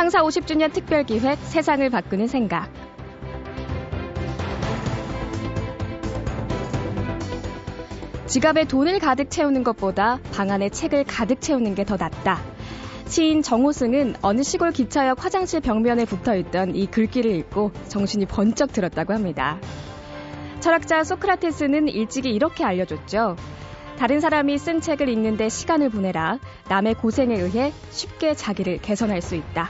창사 50주년 특별 기획 세상을 바꾸는 생각. 지갑에 돈을 가득 채우는 것보다 방 안에 책을 가득 채우는 게 더 낫다. 시인 정호승은 어느 시골 기차역 화장실 벽면에 붙어 있던 이 글귀를 읽고 정신이 번쩍 들었다고 합니다. 철학자 소크라테스는 일찍이 이렇게 알려줬죠. 다른 사람이 쓴 책을 읽는데 시간을 보내라. 남의 고생에 의해 쉽게 자기를 개선할 수 있다.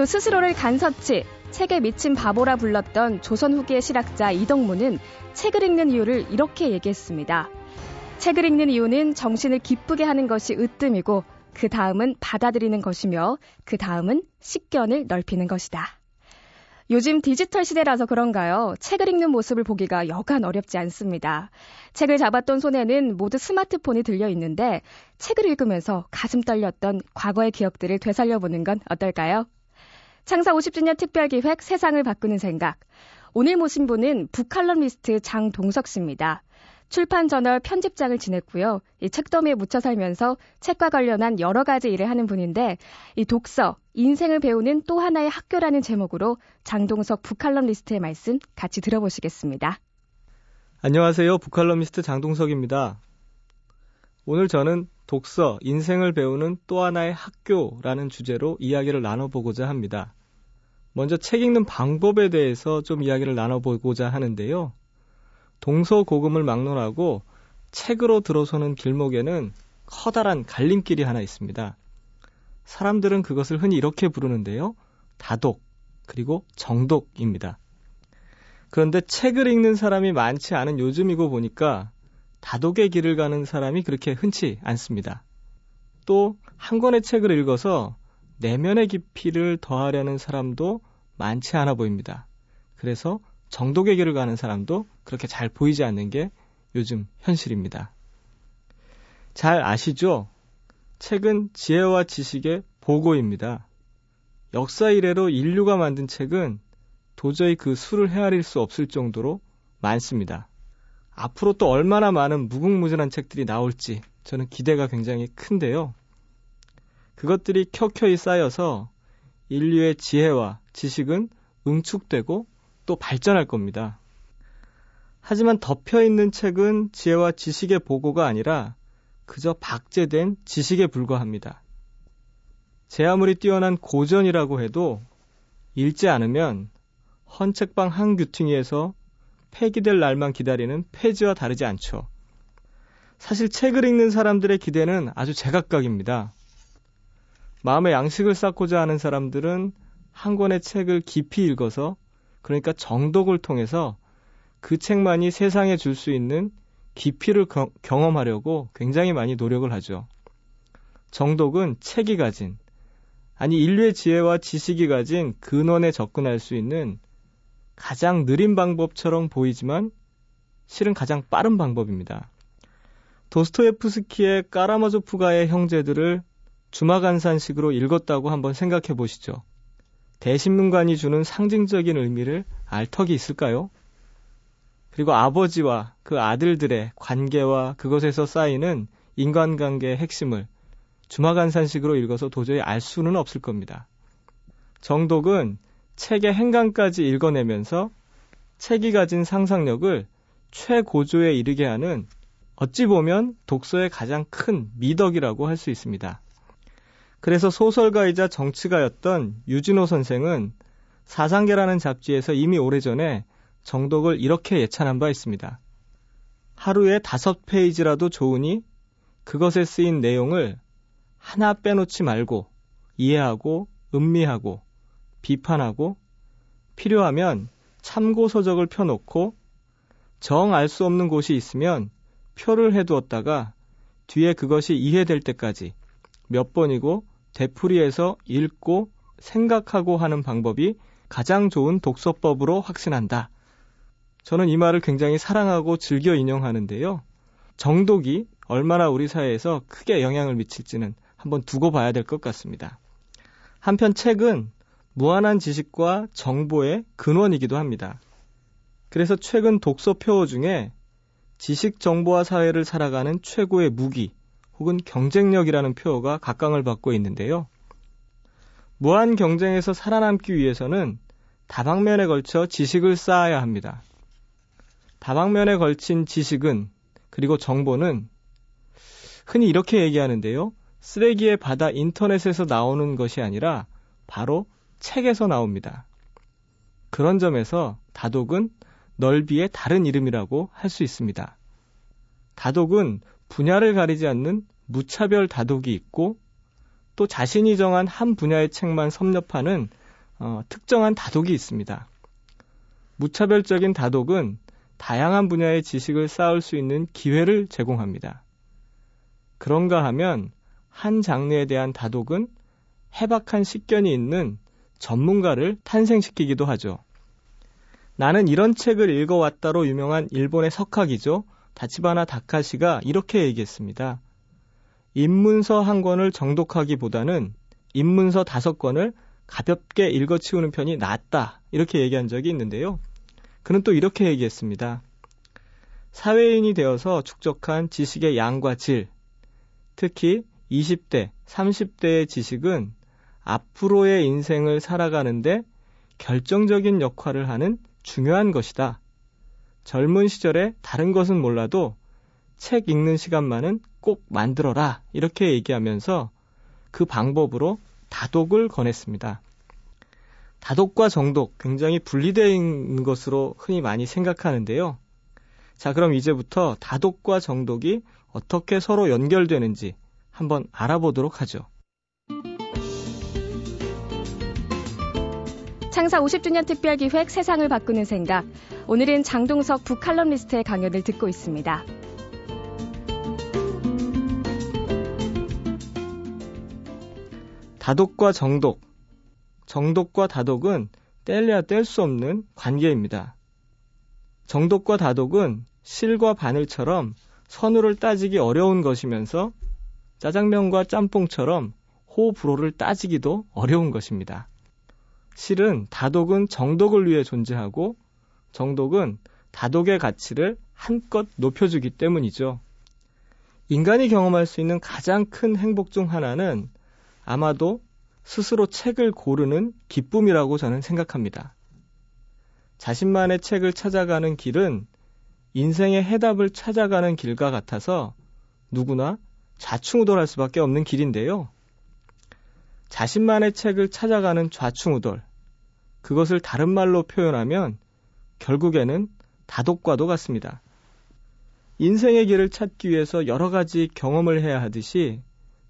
또 스스로를 간섭치, 책에 미친 바보라 불렀던 조선 후기의 실학자 이덕무는 책을 읽는 이유를 이렇게 얘기했습니다. 책을 읽는 이유는 정신을 기쁘게 하는 것이 으뜸이고 그 다음은 받아들이는 것이며 그 다음은 식견을 넓히는 것이다. 요즘 디지털 시대라서 그런가요? 책을 읽는 모습을 보기가 여간 어렵지 않습니다. 책을 잡았던 손에는 모두 스마트폰이 들려 있는데 책을 읽으면서 가슴 떨렸던 과거의 기억들을 되살려보는 건 어떨까요? 창사 50주년 특별기획 세상을 바꾸는 생각. 오늘 모신 분은 북칼럼리스트 장동석 씨입니다. 출판 저널 편집장을 지냈고요. 이 책더미에 묻혀 살면서 책과 관련한 여러 가지 일을 하는 분인데 이 독서, 인생을 배우는 또 하나의 학교라는 제목으로 장동석 북칼럼리스트의 말씀 같이 들어보시겠습니다. 안녕하세요. 북칼럼니스트 장동석입니다. 오늘 저는 독서, 인생을 배우는 또 하나의 학교라는 주제로 이야기를 나눠보고자 합니다. 먼저 책 읽는 방법에 대해서 좀 이야기를 나눠보고자 하는데요. 동서고금을 막론하고 책으로 들어서는 길목에는 커다란 갈림길이 하나 있습니다. 사람들은 그것을 흔히 이렇게 부르는데요. 다독, 그리고 정독입니다. 그런데 책을 읽는 사람이 많지 않은 요즘이고 보니까 다독의 길을 가는 사람이 그렇게 흔치 않습니다. 또 한 권의 책을 읽어서 내면의 깊이를 더하려는 사람도 많지 않아 보입니다. 그래서 정독의 길을 가는 사람도 그렇게 잘 보이지 않는 게 요즘 현실입니다. 잘 아시죠? 책은 지혜와 지식의 보고입니다. 역사 이래로 인류가 만든 책은 도저히 그 수를 헤아릴 수 없을 정도로 많습니다. 앞으로 또 얼마나 많은 무궁무진한 책들이 나올지 저는 기대가 굉장히 큰데요. 그것들이 켜켜이 쌓여서 인류의 지혜와 지식은 응축되고 또 발전할 겁니다. 하지만 덮여 있는 책은 지혜와 지식의 보고가 아니라 그저 박제된 지식에 불과합니다. 제 아무리 뛰어난 고전이라고 해도 읽지 않으면 헌책방 한 규퉁이에서 폐기될 날만 기다리는 폐지와 다르지 않죠. 사실 책을 읽는 사람들의 기대는 아주 제각각입니다. 마음의 양식을 쌓고자 하는 사람들은 한 권의 책을 깊이 읽어서 그러니까 정독을 통해서 그 책만이 세상에 줄 수 있는 깊이를 겨, 경험하려고 굉장히 많이 노력을 하죠. 정독은 책이 가진, 아니 인류의 지혜와 지식이 가진 근원에 접근할 수 있는 가장 느린 방법처럼 보이지만 실은 가장 빠른 방법입니다. 도스토예프스키의 까라마조프가의 형제들을 주마간산식으로 읽었다고 한번 생각해 보시죠. 대신문관이 주는 상징적인 의미를 알 턱이 있을까요? 그리고 아버지와 그 아들들의 관계와 그것에서 쌓이는 인간관계의 핵심을 주마간산식으로 읽어서 도저히 알 수는 없을 겁니다. 정독은 책의 행간까지 읽어내면서 책이 가진 상상력을 최고조에 이르게 하는 어찌 보면 독서의 가장 큰 미덕이라고 할 수 있습니다. 그래서 소설가이자 정치가였던 유진호 선생은 사상계라는 잡지에서 이미 오래전에 정독을 이렇게 예찬한 바 있습니다. 하루에 다섯 페이지라도 좋으니 그것에 쓰인 내용을 하나 빼놓지 말고 이해하고 음미하고 비판하고 필요하면 참고 서적을 펴놓고 정 알 수 없는 곳이 있으면 표를 해두었다가 뒤에 그것이 이해될 때까지 몇 번이고 되풀이해서 읽고 생각하고 하는 방법이 가장 좋은 독서법으로 확신한다. 저는 이 말을 굉장히 사랑하고 즐겨 인용하는데요. 정독이 얼마나 우리 사회에서 크게 영향을 미칠지는 한번 두고 봐야 될 것 같습니다. 한편 책은 무한한 지식과 정보의 근원이기도 합니다. 그래서 최근 독서 표어 중에 지식 정보화 사회를 살아가는 최고의 무기 혹은 경쟁력이라는 표어가 각광을 받고 있는데요. 무한 경쟁에서 살아남기 위해서는 다방면에 걸쳐 지식을 쌓아야 합니다. 다방면에 걸친 지식은 그리고 정보는 흔히 이렇게 얘기하는데요. 쓰레기의 바다 인터넷에서 나오는 것이 아니라 바로 책에서 나옵니다. 그런 점에서 다독은 넓이의 다른 이름이라고 할 수 있습니다. 다독은 분야를 가리지 않는 무차별 다독이 있고 또 자신이 정한 한 분야의 책만 섭렵하는 어, 특정한 다독이 있습니다. 무차별적인 다독은 다양한 분야의 지식을 쌓을 수 있는 기회를 제공합니다. 그런가 하면 한 장르에 대한 다독은 해박한 식견이 있는 전문가를 탄생시키기도 하죠. 나는 이런 책을 읽어왔다로 유명한 일본의 석학이죠. 다치바나 다카시가 이렇게 얘기했습니다. 입문서 한 권을 정독하기보다는 입문서 다섯 권을 가볍게 읽어치우는 편이 낫다. 이렇게 얘기한 적이 있는데요. 그는 또 이렇게 얘기했습니다. 사회인이 되어서 축적한 지식의 양과 질, 특히 20대, 30대의 지식은 앞으로의 인생을 살아가는데 결정적인 역할을 하는 중요한 것이다. 젊은 시절에 다른 것은 몰라도 책 읽는 시간만은 꼭 만들어라. 이렇게 얘기하면서 그 방법으로 다독을 권했습니다. 다독과 정독 굉장히 있는 것으로 흔히 많이 생각하는데요. 자, 그럼 이제부터 다독과 정독이 어떻게 서로 연결되는지 한번 알아보도록 하죠. 창사 50주년 특별 기획 세상을 바꾸는 생각. 오늘은 장동석 북칼럼리스트의 강연을 듣고 있습니다. 다독과 정독. 정독과 다독은 뗄래야 뗄 수 없는 관계입니다. 정독과 다독은 실과 바늘처럼 선우를 따지기 어려운 것이면서 짜장면과 짬뽕처럼 호불호를 따지기도 어려운 것입니다. 실은 다독은 정독을 위해 존재하고 정독은 다독의 가치를 한껏 높여주기 때문이죠. 인간이 경험할 수 있는 가장 큰 행복 중 하나는 아마도 스스로 책을 고르는 기쁨이라고 저는 생각합니다. 자신만의 책을 찾아가는 길은 인생의 해답을 찾아가는 길과 같아서 누구나 좌충우돌할 수밖에 없는 길인데요. 자신만의 책을 찾아가는 좌충우돌. 그것을 다른 말로 표현하면 결국에는 다독과도 같습니다. 인생의 길을 찾기 위해서 여러 가지 경험을 해야 하듯이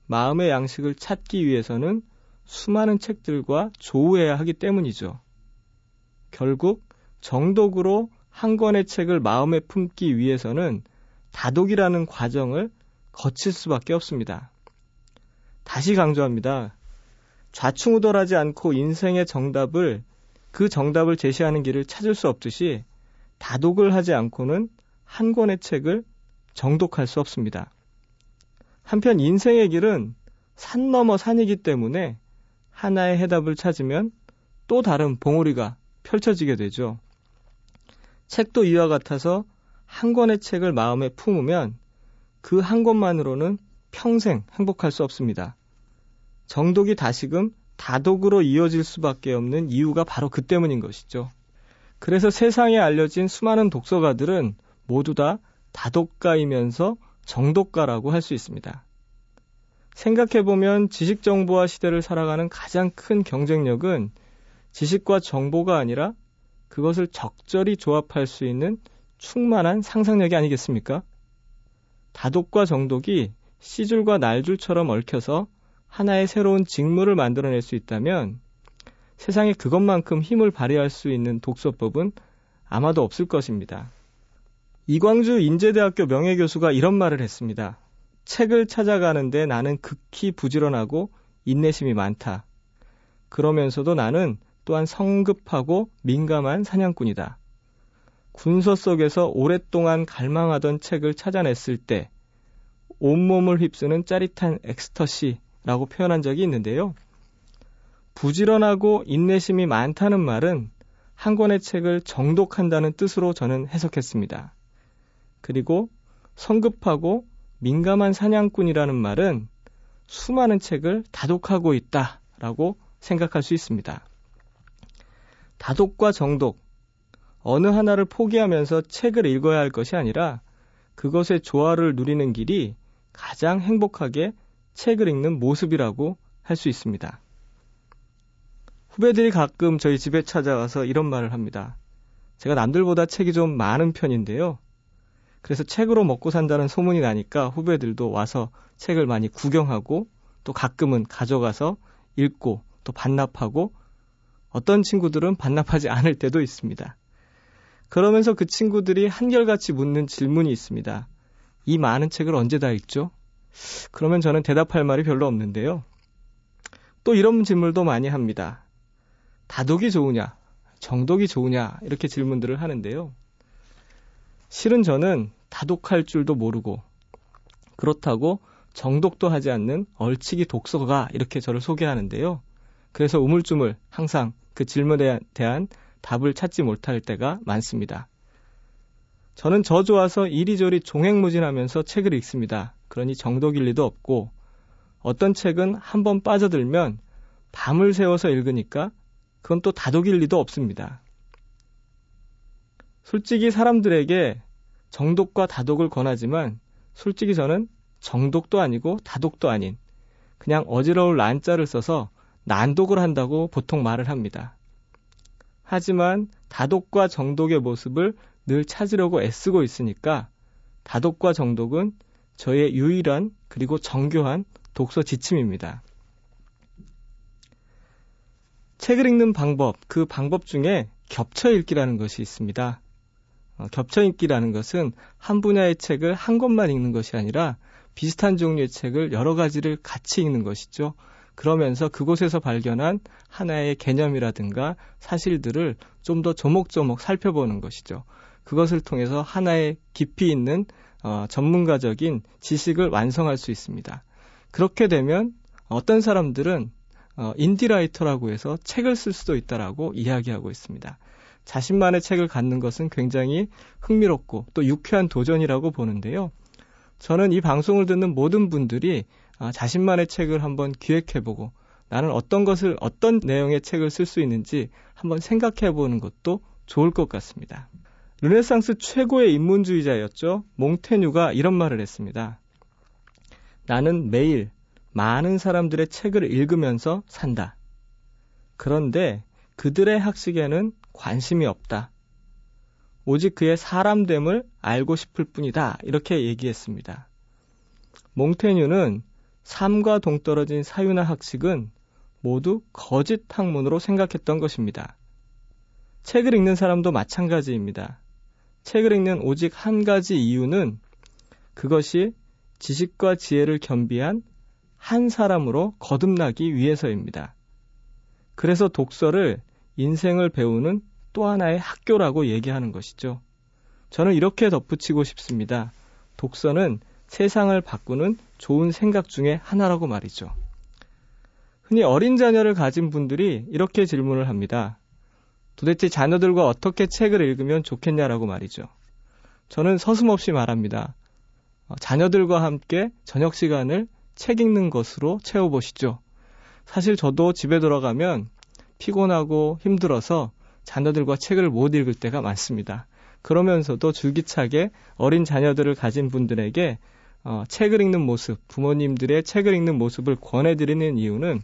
마음의 양식을 찾기 위해서는 수많은 책들과 조우해야 하기 때문이죠. 결국 정독으로 한 권의 책을 마음에 품기 위해서는 다독이라는 과정을 거칠 수밖에 없습니다. 다시 강조합니다. 좌충우돌하지 않고 인생의 정답을 그 정답을 제시하는 길을 찾을 수 없듯이 다독을 하지 않고는 한 권의 책을 정독할 수 없습니다. 한편 인생의 길은 산 넘어 산이기 때문에 하나의 해답을 찾으면 또 다른 봉우리가 펼쳐지게 되죠. 책도 이와 같아서 한 권의 책을 마음에 품으면 그 한 권만으로는 평생 행복할 수 없습니다. 정독이 다시금 다독으로 이어질 수밖에 없는 이유가 바로 그 때문인 것이죠. 그래서 세상에 알려진 수많은 독서가들은 모두 다 다독가이면서 정독가라고 할 수 있습니다. 생각해보면 지식 정보화 시대를 살아가는 가장 큰 경쟁력은 지식과 정보가 아니라 그것을 적절히 조합할 수 있는 충만한 상상력이 아니겠습니까? 다독과 정독이 씨줄과 날줄처럼 얽혀서 하나의 새로운 직무를 만들어낼 수 있다면 세상에 그것만큼 힘을 발휘할 수 있는 독서법은 아마도 없을 것입니다. 이광주 인제대학교 명예교수가 이런 말을 했습니다. 책을 찾아가는데 나는 극히 부지런하고 인내심이 많다. 그러면서도 나는 또한 성급하고 민감한 사냥꾼이다. 군서 속에서 오랫동안 갈망하던 책을 찾아냈을 때 온몸을 휩쓰는 짜릿한 엑스터시 라고 표현한 적이 있는데요. 부지런하고 인내심이 많다는 말은 한 권의 책을 정독한다는 뜻으로 저는 해석했습니다. 그리고 성급하고 민감한 사냥꾼이라는 말은 수많은 책을 다독하고 있다 라고 생각할 수 있습니다. 다독과 정독, 어느 하나를 포기하면서 책을 읽어야 할 것이 아니라 그것의 조화를 누리는 길이 가장 행복하게 책을 읽는 모습이라고 할 수 있습니다. 후배들이 가끔 저희 집에 찾아와서 이런 말을 합니다. 제가 남들보다 책이 좀 많은 편인데요. 그래서 책으로 먹고 산다는 소문이 나니까 후배들도 와서 책을 많이 구경하고 또 가끔은 가져가서 읽고 또 반납하고 어떤 친구들은 반납하지 않을 때도 있습니다. 그러면서 그 친구들이 한결같이 묻는 질문이 있습니다. 이 많은 책을 언제 다 읽죠? 그러면 저는 대답할 말이 별로 없는데요. 또 이런 질문도 많이 합니다. 다독이 좋으냐? 정독이 좋으냐? 이렇게 질문들을 하는데요. 실은 저는 다독할 줄도 모르고 그렇다고 정독도 하지 않는 얼치기 독서가 이렇게 저를 소개하는데요. 그래서 우물쭈물 항상 그 질문에 대한 답을 찾지 못할 때가 많습니다. 저는 저 좋아서 이리저리 종횡무진하면서 책을 읽습니다. 그러니 정독일 리도 없고 어떤 책은 한 번 빠져들면 밤을 새워서 읽으니까 그건 또 다독일 리도 없습니다. 솔직히 사람들에게 정독과 다독을 권하지만 솔직히 저는 정독도 아니고 다독도 아닌 그냥 어지러울 난자를 써서 난독을 한다고 보통 말을 합니다. 하지만 다독과 정독의 모습을 늘 찾으려고 애쓰고 있으니까 다독과 정독은 저의 유일한 그리고 정교한 독서 지침입니다. 책을 읽는 방법, 그 방법 중에 겹쳐 읽기라는 것이 있습니다. 어, 겹쳐 읽기라는 것은 한 분야의 책을 한 권만 읽는 것이 아니라 비슷한 종류의 책을 여러 가지를 같이 읽는 것이죠. 그러면서 그곳에서 발견한 하나의 개념이라든가 사실들을 좀 더 조목조목 살펴보는 것이죠. 그것을 통해서 하나의 깊이 있는 어, 전문가적인 지식을 완성할 수 있습니다. 그렇게 되면 어떤 사람들은 어, indie writer라고 해서 책을 쓸 수도 있다라고 이야기하고 있습니다. 자신만의 책을 갖는 것은 굉장히 흥미롭고 또 유쾌한 도전이라고 보는데요. 저는 이 방송을 듣는 모든 분들이 아, 자신만의 책을 한번 기획해보고 나는 어떤 것을 어떤 내용의 책을 쓸 수 있는지 한번 생각해보는 것도 좋을 것 같습니다. 르네상스 최고의 인문주의자였죠. 몽테뉴가 이런 말을 했습니다. 나는 매일 많은 사람들의 책을 읽으면서 산다. 그런데 그들의 학식에는 관심이 없다. 오직 그의 사람됨을 알고 싶을 뿐이다. 이렇게 얘기했습니다. 몽테뉴는 삶과 동떨어진 사유나 학식은 모두 거짓 학문으로 생각했던 것입니다. 책을 읽는 사람도 마찬가지입니다. 책을 읽는 오직 한 가지 이유는 그것이 지식과 지혜를 겸비한 한 사람으로 거듭나기 위해서입니다. 그래서 독서를 인생을 배우는 또 하나의 학교라고 얘기하는 것이죠. 저는 이렇게 덧붙이고 싶습니다. 독서는 세상을 바꾸는 좋은 생각 중에 하나라고 말이죠. 흔히 어린 자녀를 가진 분들이 이렇게 질문을 합니다. 도대체 자녀들과 어떻게 책을 읽으면 좋겠냐라고 말이죠. 저는 서슴없이 말합니다. 어, 자녀들과 함께 저녁 시간을 책 읽는 것으로 채워보시죠. 사실 저도 집에 돌아가면 피곤하고 힘들어서 자녀들과 책을 못 읽을 때가 많습니다. 그러면서도 줄기차게 어린 자녀들을 가진 분들에게 어, 책을 읽는 모습, 부모님들의 책을 읽는 모습을 권해드리는 이유는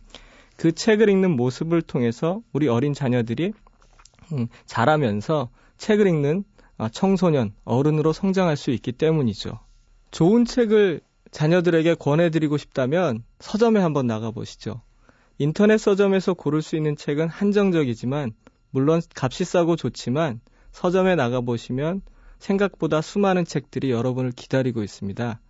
그 책을 읽는 모습을 통해서 우리 어린 자녀들이 음, 자라면서 책을 읽는 어, 청소년, 어른으로 성장할 수 있기 때문이죠. 좋은 책을 자녀들에게 권해드리고 싶다면 서점에 한번 나가보시죠. 인터넷 서점에서 고를 수 있는 책은 한정적이지만 물론 값이 싸고 좋지만 서점에 나가보시면 생각보다 수많은 책들이 여러분을 기다리고 있습니다.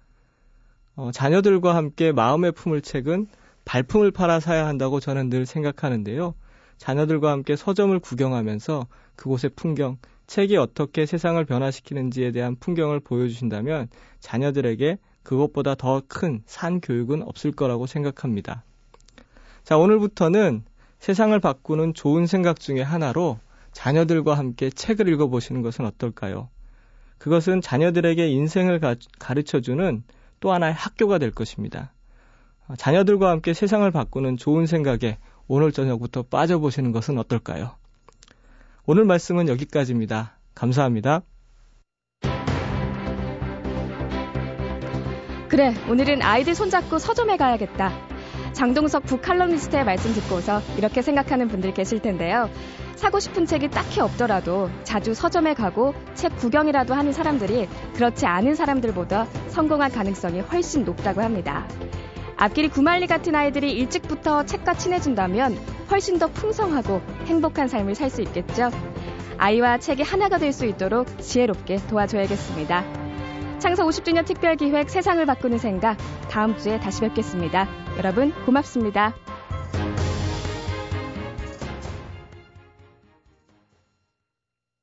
어, 자녀들과 함께 마음에 품을 책은 발품을 팔아 사야 한다고 저는 늘 생각하는데요. 자녀들과 함께 서점을 구경하면서 그곳의 풍경, 책이 어떻게 세상을 변화시키는지에 대한 풍경을 보여주신다면 자녀들에게 그것보다 더 큰 산 교육은 없을 거라고 생각합니다. 자, 오늘부터는 세상을 바꾸는 좋은 생각 중의 하나로 자녀들과 함께 책을 읽어보시는 것은 어떨까요? 그것은 자녀들에게 인생을 가, 가르쳐주는 또 하나의 학교가 될 것입니다. 자녀들과 함께 세상을 바꾸는 좋은 생각에 오늘 저녁부터 빠져보시는 것은 어떨까요? 오늘 말씀은 여기까지입니다. 감사합니다. 그래, 오늘은 아이들 손잡고 서점에 가야겠다. 장동석 북칼럼니스트의 말씀 듣고서 이렇게 생각하는 분들 계실 텐데요. 사고 싶은 책이 딱히 없더라도 자주 서점에 가고 책 구경이라도 하는 사람들이 그렇지 않은 사람들보다 성공할 가능성이 훨씬 높다고 합니다. 앞길이 구말리 같은 아이들이 일찍부터 책과 친해진다면 훨씬 더 풍성하고 행복한 삶을 살 수 있겠죠. 아이와 책이 하나가 될 수 있도록 지혜롭게 도와줘야겠습니다. 창사 50주년 특별기획 세상을 바꾸는 생각 다음 주에 다시 뵙겠습니다. 여러분 고맙습니다.